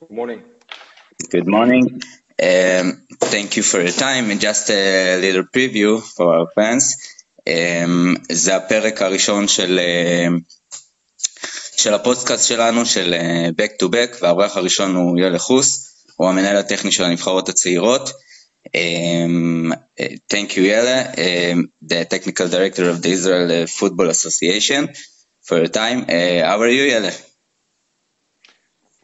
Good morning. Good morning. Um, thank you for your time, and just a little preview for our fans. Um, זה הפרק הראשון של, um, של הפודקאסט שלנו, של uh, Back to Back, והאורח הראשון הוא יואל חוס, הוא המנהל הטכני של הנבחרות הצעירות. Um, thank you, Jelle, um, the technical director of the Israel uh, Football Association, for your time. Uh, how are you, Jelle?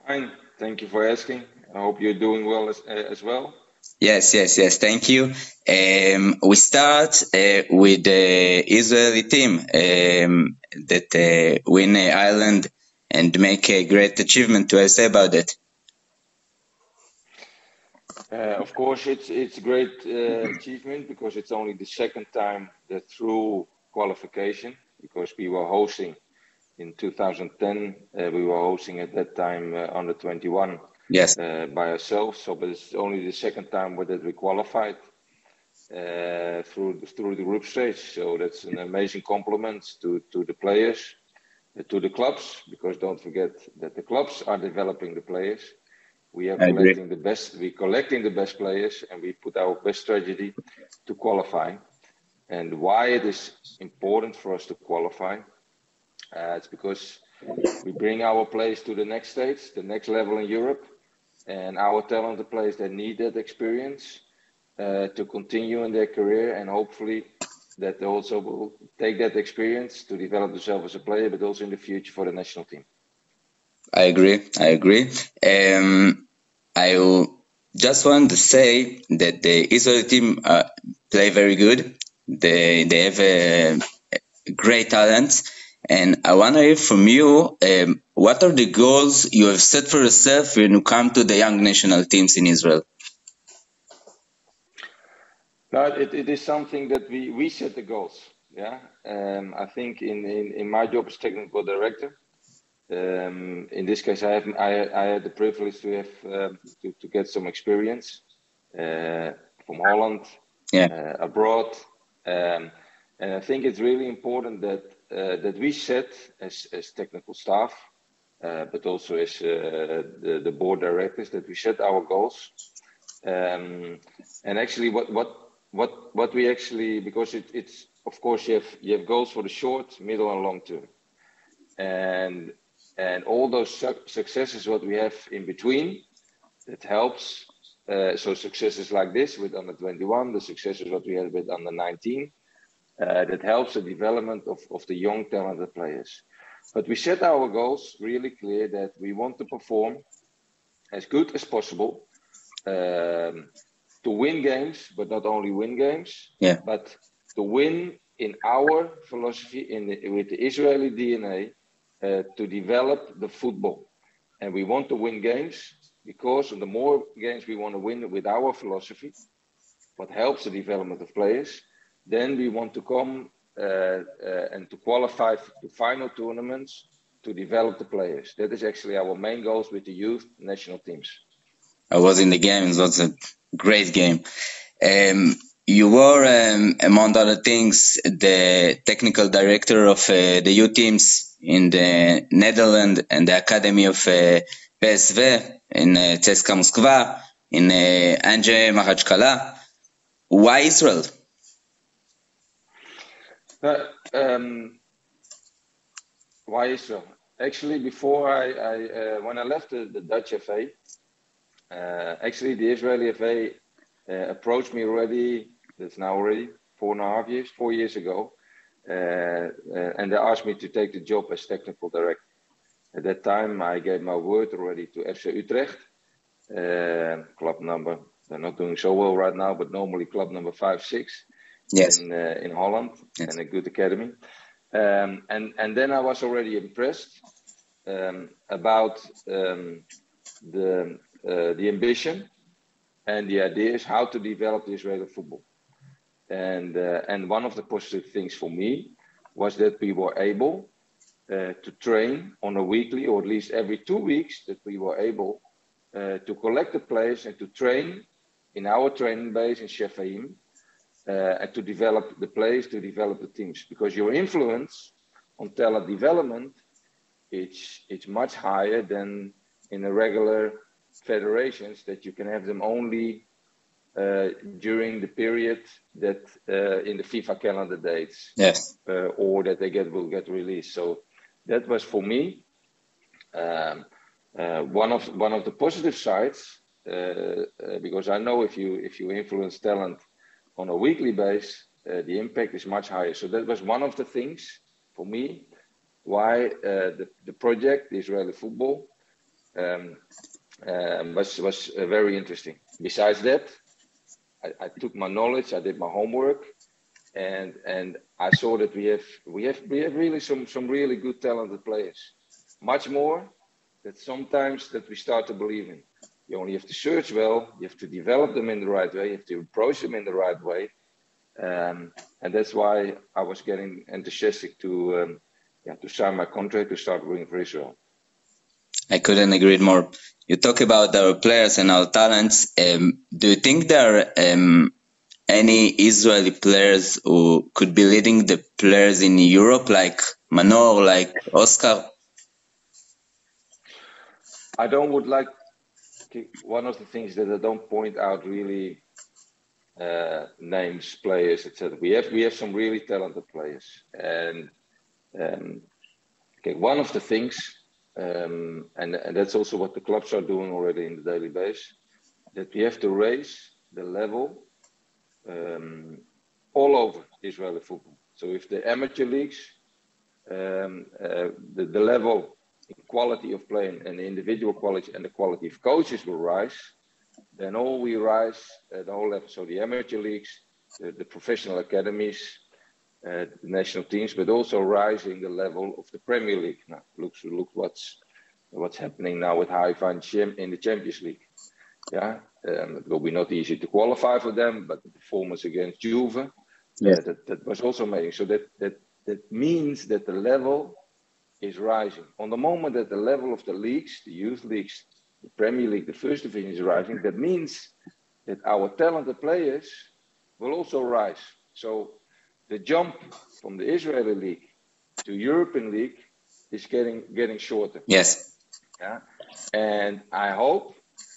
Fine. Thank you for asking. I hope you're doing well as, uh, as well. Yes, yes, yes. Thank you. Um, we start uh, with the Israeli team um, that uh, win Ireland and make a great achievement. To say about it? Uh, of course, it's it's a great uh, achievement because it's only the second time that through qualification because we were hosting in 2010 uh, we were hosting at that time uh, under 21 yes. uh, by ourselves. So but it's only the second time that we qualified uh, through through the group stage. So that's an amazing compliment to to the players uh, to the clubs because don't forget that the clubs are developing the players. We are collecting the best we collecting the best players and we put our best strategy to qualify. And why it is important for us to qualify uh, it's because we bring our players to the next stage, the next level in Europe, and our talented players that need that experience uh, to continue in their career and hopefully that they also will take that experience to develop themselves as a player, but also in the future for the national team. I agree. I agree. Um, I just want to say that the Israeli team uh, play very good. They they have a, great talent and I want to hear from you, um, what are the goals you have set for yourself when you come to the young national teams in Israel? No, it, it is something that we, we set the goals. Yeah, um, I think in, in, in my job as technical director, um, in this case, I have I, I had the privilege to have uh, to, to get some experience uh, from Holland, yeah. uh, abroad, um, and I think it's really important that that we set as, as technical staff, uh, but also as uh, the, the board directors, that we set our goals. Um, and actually, what what what what we actually because it, it's of course you have you have goals for the short, middle, and long term, and and all those su- successes what we have in between, that helps. Uh, so successes like this with under 21, the successes what we had with under 19, uh, that helps the development of, of the young talented players. But we set our goals really clear that we want to perform as good as possible um, to win games, but not only win games, yeah. but to win in our philosophy in the, with the Israeli DNA uh, to develop the football. And we want to win games because the more games we want to win with our philosophy, what helps the development of players, then we want to come uh, uh, and to qualify to final tournaments to develop the players. That is actually our main goals with the youth national teams. I was in the game. It was a great game. Um, you were, um, among other things, the technical director of uh, the youth teams in the Netherlands and the academy of uh, PSV in uh, Moskva, in uh, Anzhi Makhachkala. Why Israel? Uh, um, why Israel? Actually, before I, I uh, when I left the, the Dutch FA, uh, actually the Israeli FA uh, approached me already. That's now already four and a half years, four years ago, uh, uh, and they asked me to take the job as technical director. At that time, I gave my word already to FC Utrecht, club number. They're not doing so well right now, but normally club number five, six yes. in uh, in Holland yes. and a good academy. Um, and and then I was already impressed um, about um, the uh, the ambition and the ideas how to develop the Israeli football. And uh, and one of the positive things for me was that we were able uh, to train on a weekly or at least every two weeks that we were able uh, to collect the players and to train in our training base in Shefaim and to develop the players, to develop the teams. Because your influence on talent development, it's it's much higher than in a regular federations that you can have them only uh, during the period that uh, in the FIFA calendar dates, yes, uh, or that they get will get released. So that was for me um, uh, one of one of the positive sides uh, uh, because I know if you if you influence talent on a weekly base, the impact is much higher. So that was one of the things for me why the the project Israeli football um, um, was was very interesting. Besides that, I, I, took my knowledge, I did my homework, and and I saw that we have we have we have really some some really good talented players, much more that sometimes that we start to believe in. You only have to search well, you have to develop them in the right way, you have to approach them in the right way, um, and that's why I was getting enthusiastic to um, yeah to sign my contract to start working for Israel. I couldn't agree more. You talk about our players and our talents. Um, do you think there are um, any Israeli players who could be leading the players in Europe, like Manor, like Oscar? I don't would like one of the things that I don't point out really uh, names, players, etc. We have we have some really talented players, and um, okay, one of the things um, and, and that's also what the clubs are doing already in the daily base, that we have to raise the level um, all over Israeli football. So if the amateur leagues, um, uh, the, the level in quality of playing and the individual quality and the quality of coaches will rise, then all we rise at the whole level. So the amateur leagues, the, the professional academies, uh, the national teams, but also rising the level of the Premier League. Now, look, look what's what's happening now with Haifa in the Champions League. Yeah, um, it will be not easy to qualify for them, but the performance against Juve, yeah. That, that was also amazing. So that that that means that the level is rising. On the moment that the level of the leagues, the youth leagues, the Premier League, the first division is rising, that means that our talented players will also rise. So the jump from the Israeli league to European league is getting getting shorter. Yes. Yeah. And I hope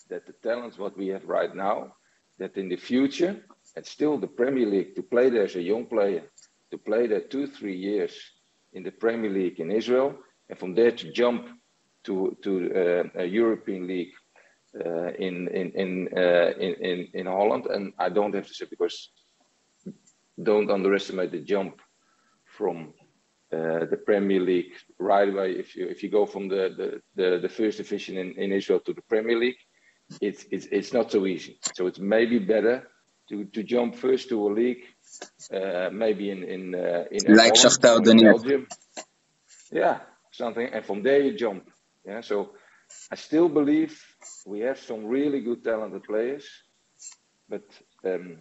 that the talents what we have right now, that in the future, and still the Premier League to play there as a young player, to play there two three years in the Premier League in Israel, and from there to jump to to uh, a European league uh, in in in, uh, in in in Holland. And I don't have to say because don't underestimate the jump from uh, the Premier League right away. If you if you go from the the, the, the first division in, in Israel to the Premier League, it's it's it's not so easy. So it's maybe better to to jump first to a league, uh, maybe in in uh, in like Shakhtar Donetsk. Yeah, something, and from there you jump. Yeah, so I still believe we have some really good talented players, but um,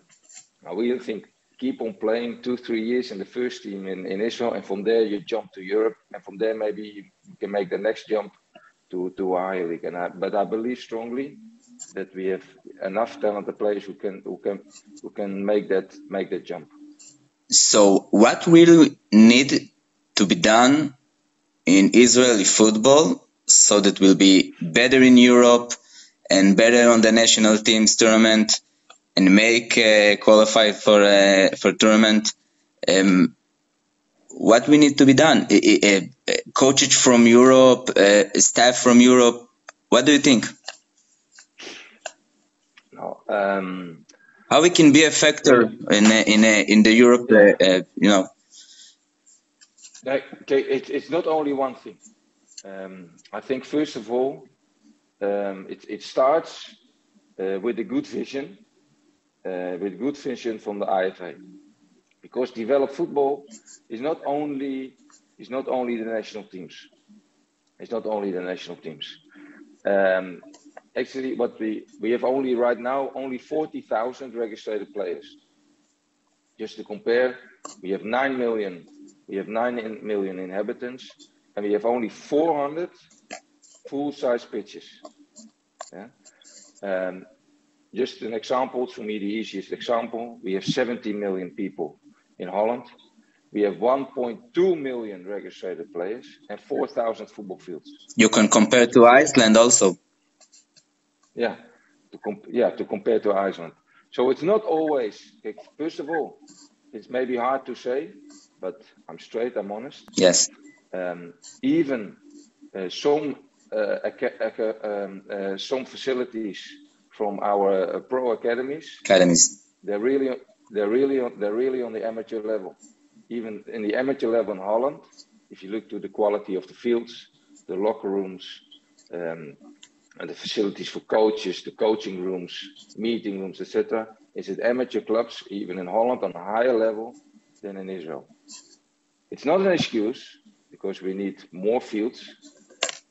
I really think keep on playing two, three years in the first team in, in Israel, and from there you jump to Europe, and from there maybe you can make the next jump to to a higher league. And I, but I believe strongly that we have enough talented players who can who can who can make that make that jump. So, what will need to be done in Israeli football so that we'll be better in Europe and better on the national teams tournament? and make uh, qualify for uh, for tournament. Um, what we need to be done? Uh, coaches from Europe, staff from Europe. What do you think? Um, how we can be a factor in in in the Europe, you know. Okay, it, it's not only one thing. Um, I think first of all, um, it, it starts uh, with a good vision uh, with good vision from the IFA. Because developed football is not only is not only the national teams. It's not only the national teams. Um, actually, what we we have only right now only forty thousand registered players. Just to compare, we have nine million. We have nine million inhabitants, and we have only four hundred full-size pitches. Yeah. Um, just an example, to me, the easiest example we have 70 million people in Holland. We have 1.2 million registered players and 4,000 football fields. You can compare to Iceland also. Yeah, to comp- yeah to compare to Iceland. So it's not always. First of all, it's maybe hard to say, but I'm straight. I'm honest. Yes. Um, even uh, some uh, um, uh, some facilities from our uh, pro academies. Academies. They're really they're really on, they're really on the amateur level. Even in the amateur level in Holland, if you look to the quality of the fields, the locker rooms, um, the facilities for coaches, the coaching rooms, meeting rooms, etc., is it amateur clubs, even in Holland, on a higher level than in Israel. It's not an excuse because we need more fields.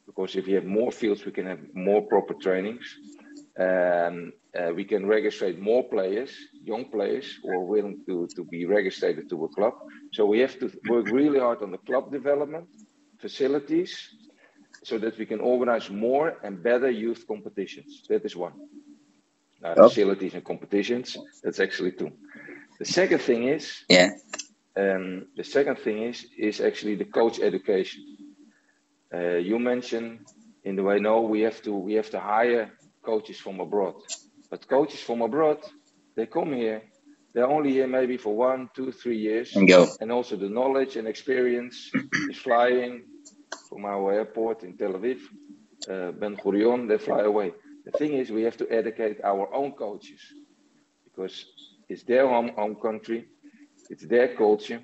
Because if we have more fields, we can have more proper trainings. Um, uh, we can register more players, young players, who are willing to, to be registered to a club. So we have to work really hard on the club development, facilities, so that we can organize more and better youth competitions. That is one. Uh, oh. Facilities and competitions. That's actually two. The second thing is. Yeah. Um, the second thing is is actually the coach education. Uh, you mentioned in the way no, we have to we have to hire coaches from abroad. But coaches from abroad, they come here. They're only here maybe for one, two, three years. And go. And also the knowledge and experience is flying from our airport in Tel Aviv, uh, Ben Gurion, they fly away. The thing is, we have to educate our own coaches because it's their home, home country, it's their culture,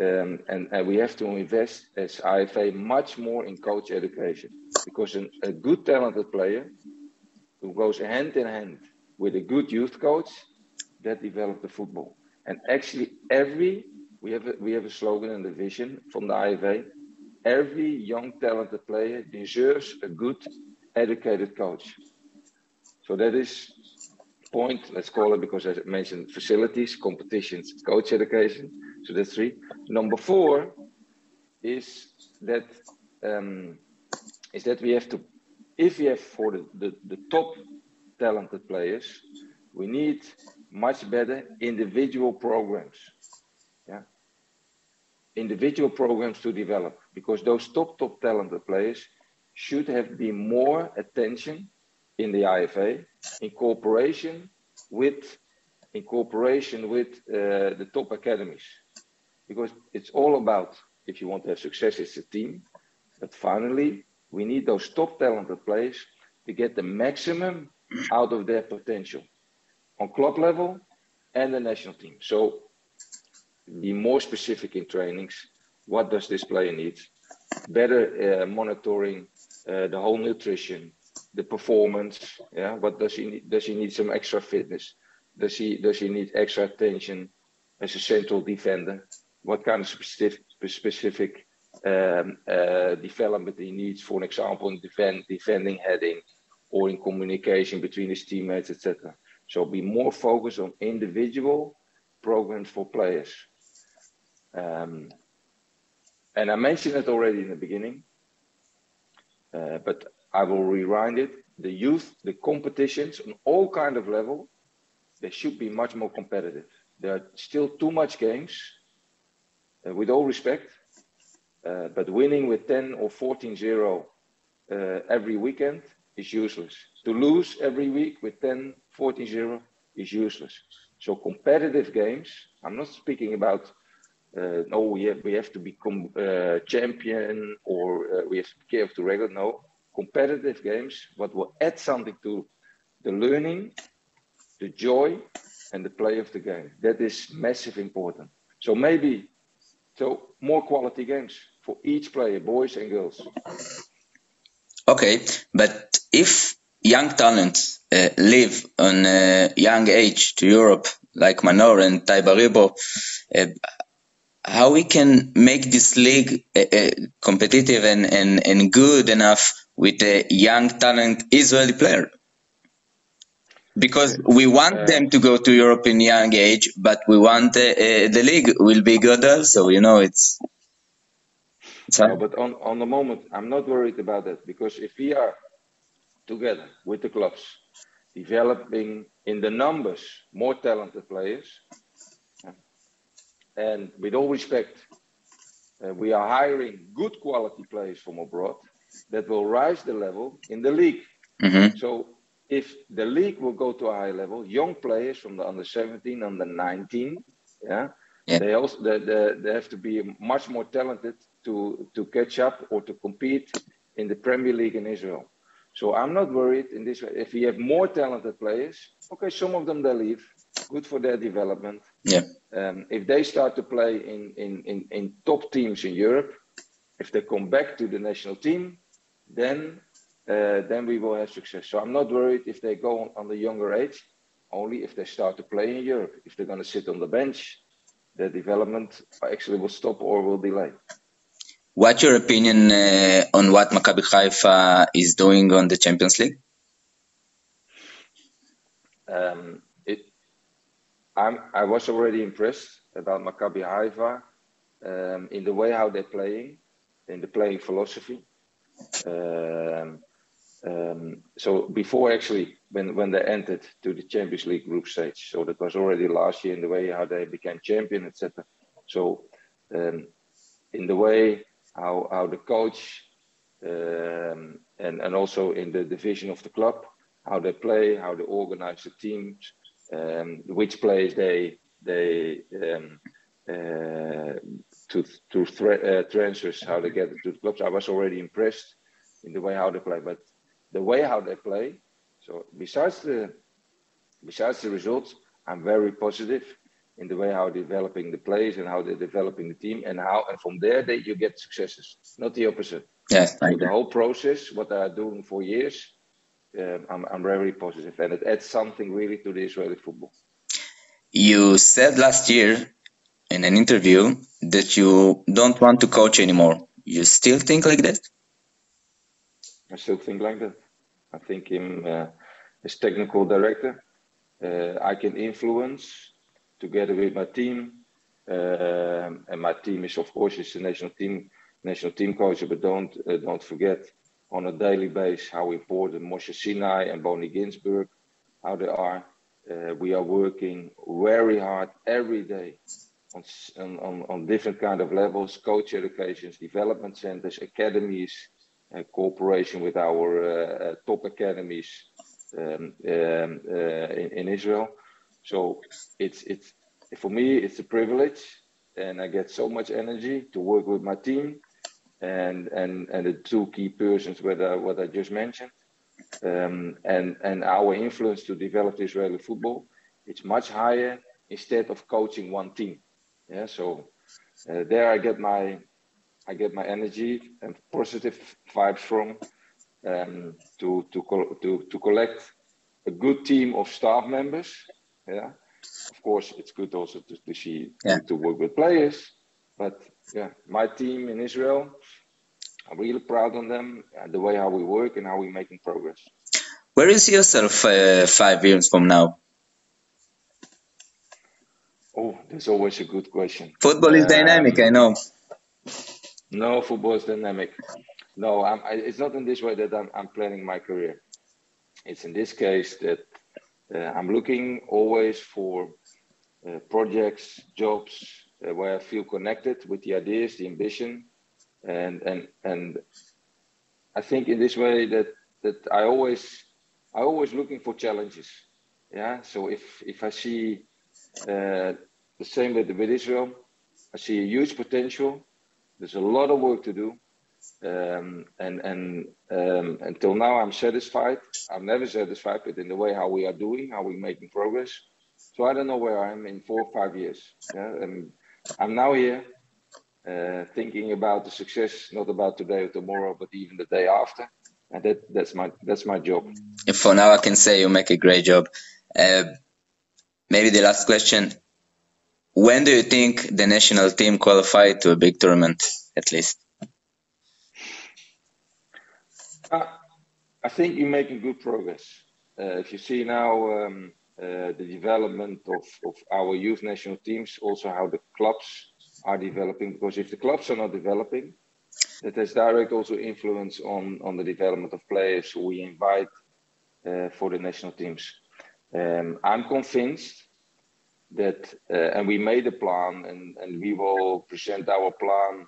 um, and, and, we have to invest as IFA much more in coach education because an, a good talented player who goes hand in hand with a good youth coach that develop the football. And actually, every we have a, we have a slogan and a vision from the IFA every young talented player deserves a good educated coach. So that is point, let's call it because I mentioned facilities, competitions, coach education. So that's three. Number four is that um, is that we have to, if we have for the, the, the top talented players, we need much better individual programs. Yeah. Individual programs to develop because those top, top talented players should have been more attention in the IFA in cooperation with in cooperation with uh, the top academies. Because it's all about if you want to have success it's a team but finally we need those top talented players to get the maximum out of their potential on club level and the national team. So be more specific in trainings what does this player need? Better uh, monitoring uh, the whole nutrition, the performance. Yeah, what does he need? Does he need some extra fitness? Does he does he need extra attention as a central defender? What kind of specific specific um, uh, development he needs, for example, in defend, defending heading or in communication between his teammates, etc. So be more focused on individual programs for players. Um, and I mentioned it already in the beginning, uh, but I will rewind it. The youth, the competitions on all kind of level, they should be much more competitive. There are still too much games, uh, with all respect, uh, but winning with 10 or 14-0 uh, every weekend is useless. To lose every week with 10, 14-0 is useless. So competitive games, I'm not speaking about uh, no, we have, we have to become uh, champion or uh, we have to be to regulate. No, competitive games, what will add something to the learning, the joy, and the play of the game. That is massive important. So maybe, so more quality games for each player, boys and girls. Okay, but if young talents uh, live on a young age to Europe, like Manor and Tai Baribo, uh, how we can make this league uh, competitive and, and, and good enough with a young talent Israeli player. Because we want uh, them to go to Europe in young age, but we want uh, uh, the league will be good also. You know, it's. it's no, but on, on the moment, I'm not worried about that because if we are together with the clubs, developing in the numbers more talented players, and with all respect, uh, we are hiring good quality players from abroad that will rise the level in the league. Mm-hmm. So if the league will go to a high level, young players from the under 17, under 19, yeah, yeah. they also they, they, they have to be much more talented to to catch up or to compete in the Premier League in Israel. So I'm not worried in this way. If we have more talented players, okay, some of them they leave, good for their development. Yeah. Um, if they start to play in, in, in, in top teams in Europe, if they come back to the national team, then uh, then we will have success. So I'm not worried if they go on, on the younger age, only if they start to play in Europe. If they're going to sit on the bench, their development actually will stop or will delay. What's your opinion uh, on what Maccabi Haifa is doing on the Champions League? Um, I'm, I was already impressed about Maccabi Haifa um, in the way how they're playing, in the playing philosophy. Um, um, so before actually when when they entered to the Champions League group stage, so that was already last year in the way how they became champion, etc. So um, in the way how how the coach um, and and also in the division of the club, how they play, how they organize the teams, um, which players they they um, uh, to to uh, transfers, how they get to the clubs. I was already impressed in the way how they play, but the way how they play. So besides the besides the results, I'm very positive in the way how they're developing the players and how they're developing the team and how and from there that you get successes, not the opposite. Yes, so the whole process, what they are doing for years, um, I'm, I'm very positive and it adds something really to the Israeli football. You said last year in an interview that you don't want to coach anymore. You still think like that? I still think like that. I think him uh, as technical director, uh, I can influence together with my team, uh, and my team is of course is the national team national team coach. But don't uh, don't forget on a daily basis how important Moshe Sinai and Boni Ginsburg, how they are. Uh, we are working very hard every day on, on, on different kind of levels, coach educations, development centers, academies, cooperation with our uh, uh, top academies um, um, uh, in, in Israel. So it's it's for me it's a privilege, and I get so much energy to work with my team, and and and the two key persons what I, what I just mentioned, um, and and our influence to develop Israeli football, it's much higher instead of coaching one team. Yeah, so uh, there I get my I get my energy and positive vibes from um, to to to to collect a good team of staff members. Yeah, of course, it's good also to, to see yeah. to work with players. But yeah, my team in Israel, I'm really proud on them and the way how we work and how we're making progress. Where is yourself uh, five years from now? Oh, that's always a good question. Football is um, dynamic, I know. No, football is dynamic. No, I'm, I, it's not in this way that I'm, I'm, planning my career. It's in this case that uh, I'm looking always for uh, projects, jobs uh, where I feel connected with the ideas, the ambition, and and and I think in this way that that I always I always looking for challenges. Yeah. So if if I see uh, the same with with Israel, I see a huge potential there's a lot of work to do. Um, and and um, until now, I'm satisfied. I'm never satisfied, but in the way how we are doing, how we're making progress. So I don't know where I'm in four or five years. Yeah? And I'm now here uh, thinking about the success, not about today or tomorrow, but even the day after. And that, that's my that's my job. For now, I can say you make a great job. Uh, maybe the last question: when do you think the national team qualified to a big tournament, at least? Uh, I think you're making good progress. Uh, if you see now um, uh, the development of, of our youth national teams, also how the clubs are developing, because if the clubs are not developing, that has direct also influence on, on the development of players who we invite uh, for the national teams. Um, I'm convinced that, uh, and we made a plan, and, and we will present our plan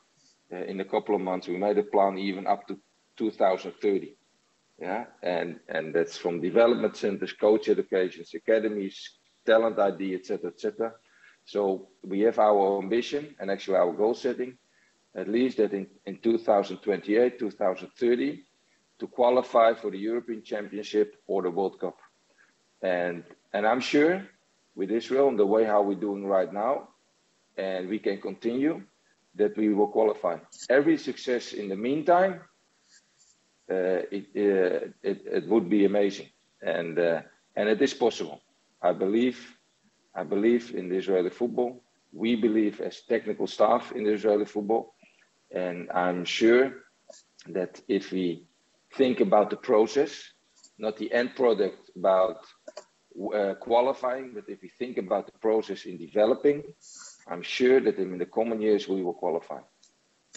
uh, in a couple of months. We made a plan even up to 2030. Yeah, and and that's from development centers, coach educations, academies, talent ID, etc., etc. So we have our ambition and actually our goal setting, at least that in, in 2028, 2030, to qualify for the European Championship or the World Cup. And and I'm sure with Israel and the way how we're doing right now, and we can continue, that we will qualify. Every success in the meantime, uh, it, uh, it, it would be amazing, and uh, and it is possible. I believe, I believe in the Israeli football. We believe as technical staff in the Israeli football, and I'm sure that if we think about the process, not the end product about uh, qualifying, but if we think about the process in developing, I'm sure that in the coming years we will qualify.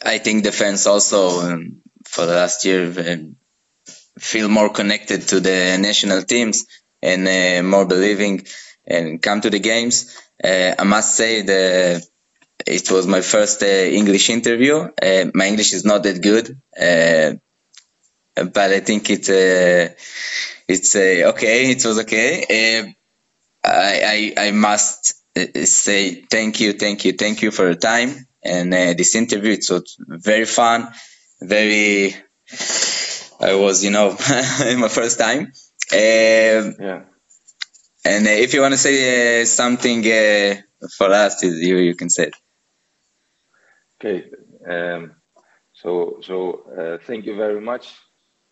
I think the fans also um, for the last year um, feel more connected to the national teams and uh, more believing and come to the games. Uh, I must say that it was my first uh, English interview. Uh, my English is not that good, uh, but I think it uh, it's okay. It was okay. I, I I must say thank you, thank you, thank you for your time and uh, this interview. It was very fun, very. I was, you know, my first time. Yeah. And uh, if you want to say uh, something uh, for us, you you can say. It. Okay. Um, so so uh, thank you very much.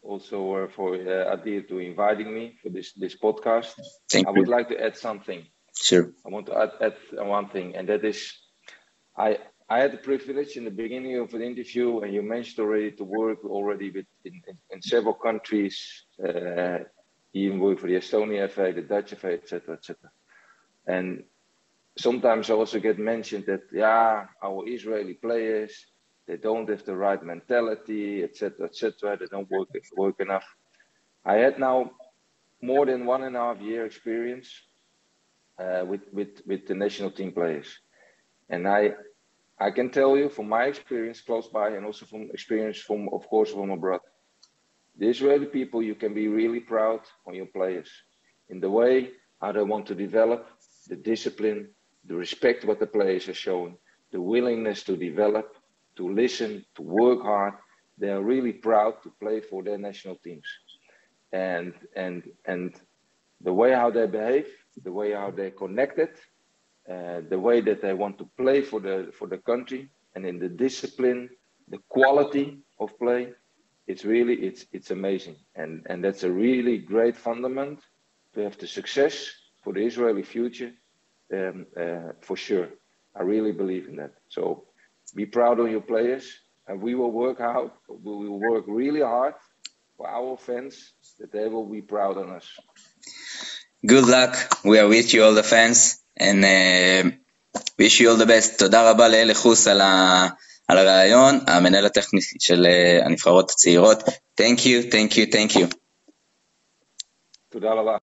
Also uh, for uh, Adir to inviting me for this this podcast. Thank I you. would like to add something. Sure. I want to add, add one thing, and that is, I I had the privilege in the beginning of the interview, and you mentioned already to work already with in, in, in several countries, uh, even work for the Estonia FA, the Dutch FA, etc., etc. And sometimes I also get mentioned that yeah, our Israeli players they don't have the right mentality, etc., etc. They don't work work enough. I had now more than one and a half year experience uh, with, with, with the national team players. And I, I can tell you from my experience close by and also from experience from, of course, from abroad, the Israeli people, you can be really proud on your players in the way how they want to develop, the discipline, the respect what the players are showing, the willingness to develop, to listen, to work hard. They are really proud to play for their national teams. And and and the way how they behave, the way how they're connected, uh, the way that they want to play for the for the country, and in the discipline, the quality of play, it's really it's it's amazing, and and that's a really great fundament to have the success for the Israeli future, um, uh, for sure. I really believe in that. So be proud of your players, and we will work out. We will work really hard for our fans that they will be proud on us. Good luck. We are with you all the fans and uh, wish you all the best. תודה רבה לאלי חוס על, ה, על הרעיון, המנהל הטכני של uh, הנבחרות הצעירות. Thank you, thank you, thank you. תודה רבה.